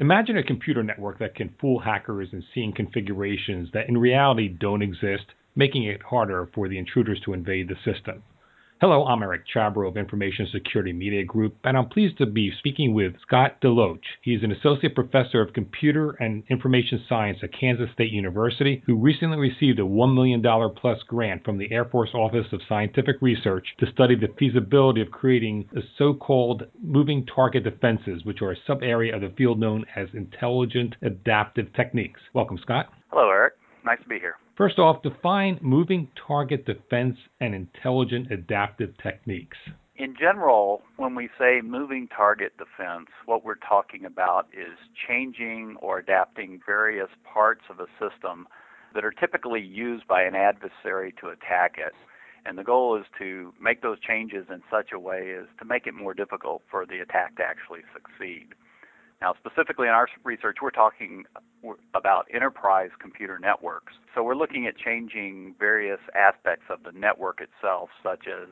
Imagine a computer network that can fool hackers in seeing configurations that in reality don't exist, making it harder for the intruders to invade the system. Hello, I'm Eric Chabrow of Information Security Media Group, and I'm pleased to be speaking with Scott DeLoach. He's an associate professor of computer and information science at Kansas State University, who recently received a $1 million plus grant from the Air Force Office of Scientific Research to study the feasibility of creating the so called moving target defenses, which are a sub area of the field known as intelligent adaptive techniques. Welcome, Scott. Hello, Eric. Nice to be here. First off, define moving target defense and intelligent adaptive techniques. In general, when we say moving target defense, what we're talking about is changing or adapting various parts of a system that are typically used by an adversary to attack it. And the goal is to make those changes in such a way as to make it more difficult for the attack to actually succeed. Now, specifically in our research, we're talking about enterprise computer networks. So we're looking at changing various aspects of the network itself, such as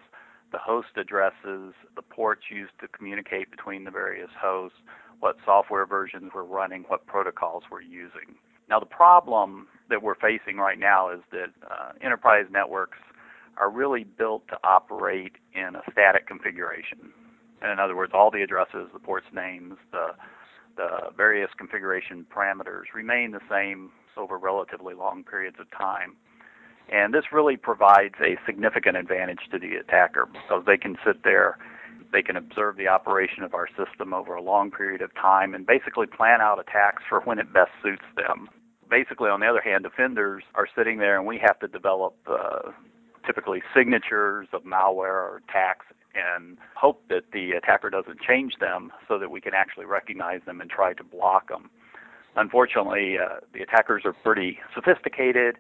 the host addresses, the ports used to communicate between the various hosts, what software versions we're running, what protocols we're using. Now, the problem that we're facing right now is that uh, enterprise networks are really built to operate in a static configuration. And in other words, all the addresses, the ports names, the the various configuration parameters remain the same over relatively long periods of time. And this really provides a significant advantage to the attacker because they can sit there, they can observe the operation of our system over a long period of time and basically plan out attacks for when it best suits them. Basically, on the other hand, defenders are sitting there and we have to develop uh, typically signatures of malware or attacks and hope that the attacker doesn't change them so that we can actually recognize them and try to block them. Unfortunately, uh, the attackers are pretty sophisticated,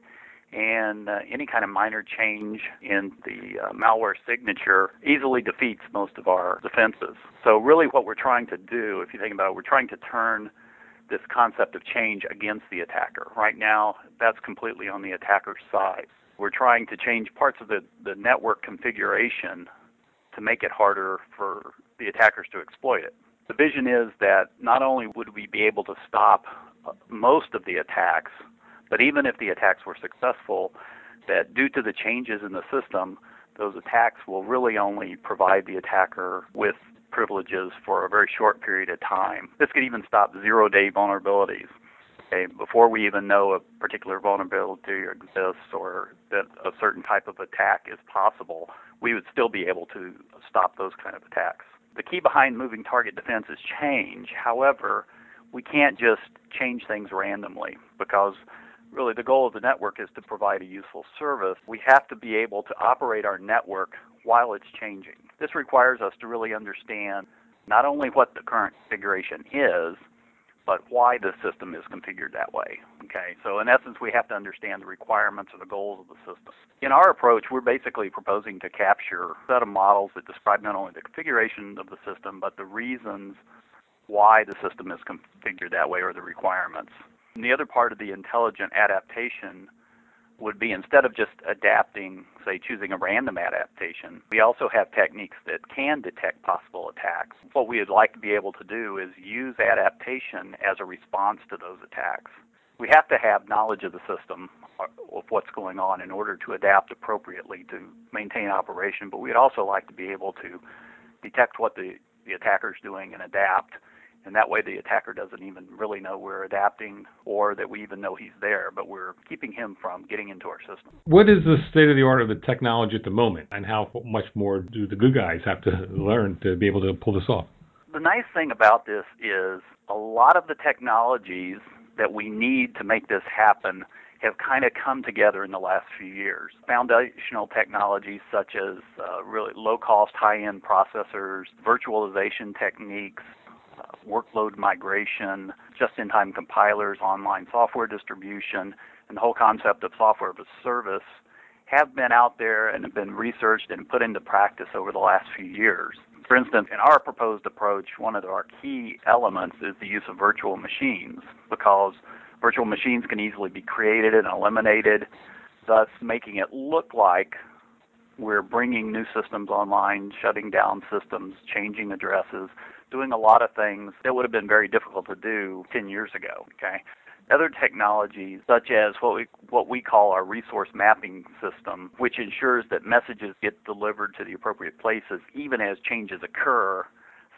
and uh, any kind of minor change in the uh, malware signature easily defeats most of our defenses. So, really, what we're trying to do, if you think about it, we're trying to turn this concept of change against the attacker. Right now, that's completely on the attacker's side. We're trying to change parts of the, the network configuration to make it harder for the attackers to exploit it. The vision is that not only would we be able to stop uh, most of the attacks, but even if the attacks were successful, that due to the changes in the system, those attacks will really only provide the attacker with privileges for a very short period of time. This could even stop zero day vulnerabilities. Okay, before we even know a particular vulnerability exists or that a certain type of attack is possible, we would still be able to stop those kind of attacks. The key behind moving target defense is change. However, we can't just change things randomly because really the goal of the network is to provide a useful service. We have to be able to operate our network while it's changing. This requires us to really understand not only what the current configuration is, but why the system is configured that way. Okay, so in essence, we have to understand the requirements or the goals of the system. In our approach, we're basically proposing to capture a set of models that describe not only the configuration of the system, but the reasons why the system is configured that way or the requirements. And the other part of the intelligent adaptation would be instead of just adapting, say, choosing a random adaptation, we also have techniques that can detect possible attacks. What we would like to be able to do is use adaptation as a response to those attacks. We have to have knowledge of the system uh, of what's going on in order to adapt appropriately to maintain operation, but we'd also like to be able to detect what the, the attacker is doing and adapt and that way the attacker doesn't even really know we're adapting or that we even know he's there, but we're keeping him from getting into our system. What is the state of the art of the technology at the moment, and how much more do the good guys have to learn to be able to pull this off? The nice thing about this is a lot of the technologies that we need to make this happen have kind of come together in the last few years. Foundational technologies such as uh, really low cost, high end processors, virtualization techniques, workload migration, just-in-time compilers, online software distribution, and the whole concept of software as a service have been out there and have been researched and put into practice over the last few years. For instance, in our proposed approach, one of our key elements is the use of virtual machines because virtual machines can easily be created and eliminated, thus making it look like We're bringing new systems online, shutting down systems, changing addresses, doing a lot of things that would have been very difficult to do 10 years ago. Okay. Other technologies, such as what we what we call our resource mapping system, which ensures that messages get delivered to the appropriate places even as changes occur,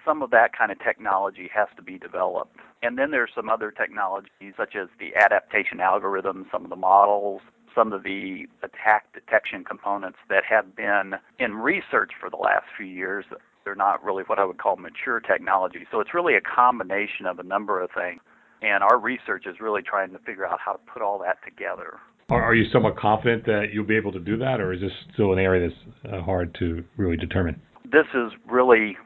some of that kind of technology has to be developed. And then there's some other technologies such as the adaptation algorithms, some of the models, some of the attack detection components that have been in research for the last few years. They're not really what I would call mature technology. So it's really a combination of a number of things. And our research is really trying to figure out how to put all that together. Are you somewhat confident that you'll be able to do that, or is this still an area that's uh, hard to really determine? This is really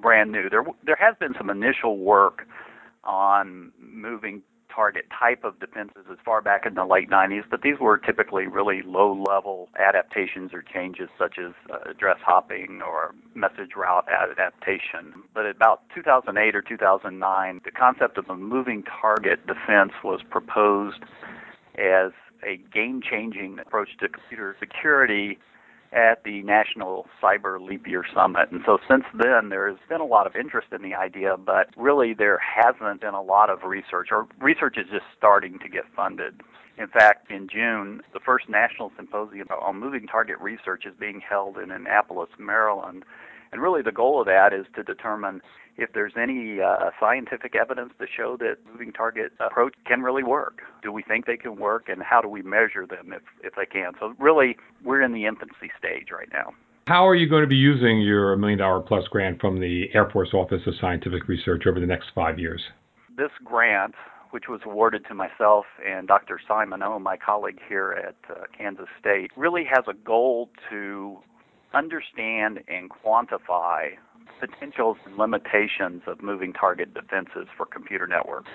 brand new. There there has been some initial work on moving target type of defenses as far back in the late 90s, but these were typically really low level adaptations or changes such as uh, address hopping or message route adaptation. But about 2008 or 2009, the concept of a moving target defense was proposed as a game changing approach to computer security at the National Cyber Leap Year Summit. And so since then, there's been a lot of interest in the idea, but really there hasn't been a lot of research, or research is just starting to get funded. In fact, in June, the first national symposium on moving target research is being held in Annapolis, Maryland. And really, the goal of that is to determine if there's any uh, scientific evidence to show that moving target approach can really work. Do we think they can work, and how do we measure them if, if they can? So, really, we're in the infancy stage right now. How are you going to be using your million dollar plus grant from the Air Force Office of Scientific Research over the next five years? This grant, which was awarded to myself and Dr. Simon Ou, my colleague here at uh, Kansas State, really has a goal to understand and quantify potentials and limitations of moving target defenses for computer networks.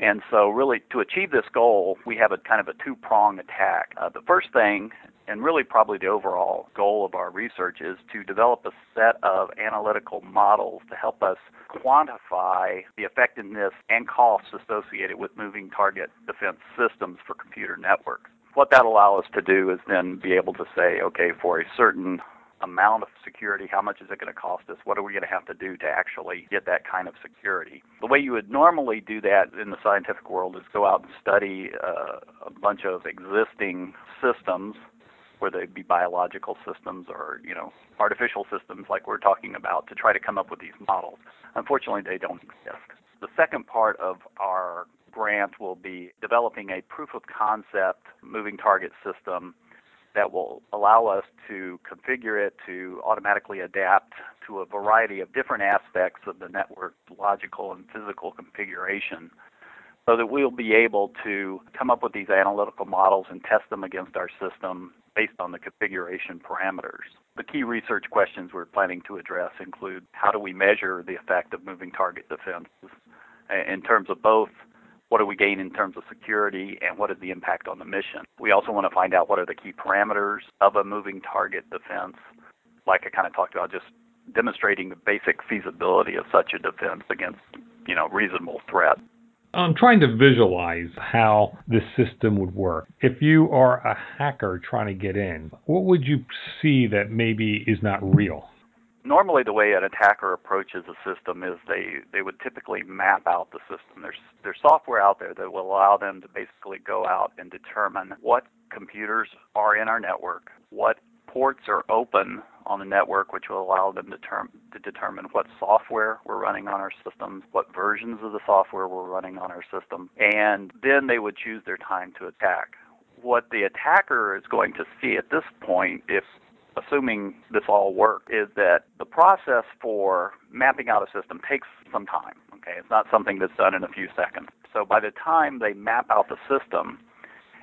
And so, really, to achieve this goal, we have a kind of a two prong attack. Uh, the first thing, and really probably the overall goal of our research, is to develop a set of analytical models to help us quantify the effectiveness and costs associated with moving target defense systems for computer networks. What that allows us to do is then be able to say, okay, for a certain amount of security, how much is it going to cost us? What are we going to have to do to actually get that kind of security? The way you would normally do that in the scientific world is go out and study uh, a bunch of existing systems whether they be biological systems or you know artificial systems like we're talking about to try to come up with these models. Unfortunately, they don't exist. The second part of our grant will be developing a proof of concept moving target system that will allow us to configure it to automatically adapt to a variety of different aspects of the network logical and physical configuration so that we'll be able to come up with these analytical models and test them against our system based on the configuration parameters. The key research questions we're planning to address include how do we measure the effect of moving target defenses in terms of both what do we gain in terms of security and what is the impact on the mission. We also want to find out what are the key parameters of a moving target defense, like I kind of talked about, just demonstrating the basic feasibility of such a defense against, you know, reasonable threat. I'm trying to visualize how this system would work. If you are a hacker trying to get in, what would you see that maybe is not real? Normally the way an attacker approaches a system is they they would typically map out the system. There's there's software out there that will allow them to basically go out and determine what computers are in our network, what ports are open on the network, which will allow them to, term, to determine what software we're running on our systems, what versions of the software we're running on our system, and then they would choose their time to attack. What the attacker is going to see at this point, if assuming this all works, is that the process for mapping out a system takes some time. Okay, it's not something that's done in a few seconds. So by the time they map out the system,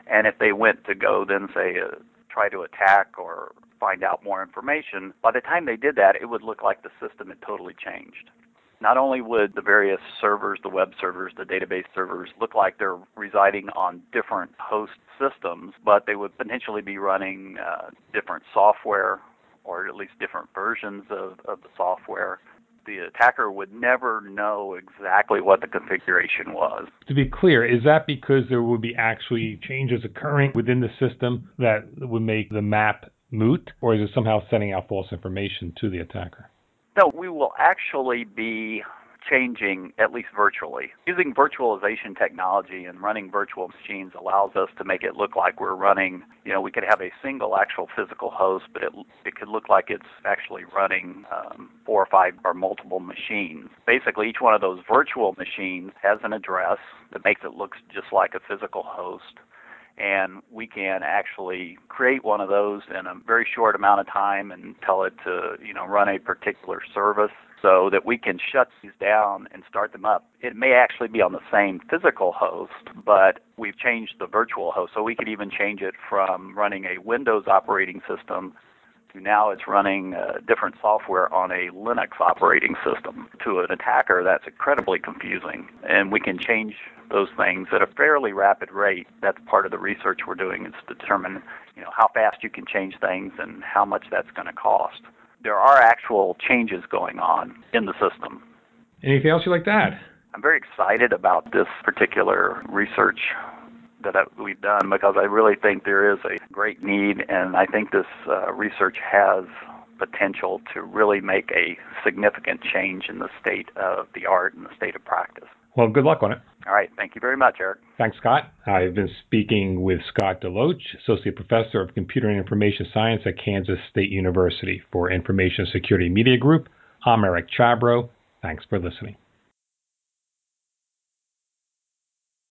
and if they went to go then say uh, try to attack or find out more information, by the time they did that, it would look like the system had totally changed not only would the various servers, the web servers, the database servers, look like they're residing on different host systems, but they would potentially be running uh, different software or at least different versions of, of the software. The attacker would never know exactly what the configuration was. To be clear, is that because there would be actually changes occurring within the system that would make the map moot, or is it somehow sending out false information to the attacker? No, we will actually be changing, at least virtually. Using virtualization technology and running virtual machines allows us to make it look like we're running, you know, we could have a single actual physical host, but it, it could look like it's actually running um, four or five or multiple machines. Basically, each one of those virtual machines has an address that makes it look just like a physical host and we can actually create one of those in a very short amount of time and tell it to you know run a particular service so that we can shut these down and start them up. It may actually be on the same physical host, but we've changed the virtual host. So we could even change it from running a Windows operating system to now it's running uh, different software on a Linux operating system. To an attacker, that's incredibly confusing. And we can change those things at a fairly rapid rate. That's part of the research we're doing is to determine, you know, how fast you can change things and how much that's going to cost. There are actual changes going on in the system. Anything else you like to add? I'm very excited about this particular research that we've done because I really think there is a great need, and I think this uh, research has potential to really make a significant change in the state of the art and the state of practice. Well, good luck on it. All right. Thank you very much, Eric. Thanks, Scott. I've been speaking with Scott DeLoach, Associate Professor of Computer and Information Science at Kansas State University. For Information Security Media Group, I'm Eric Chabrow. Thanks for listening.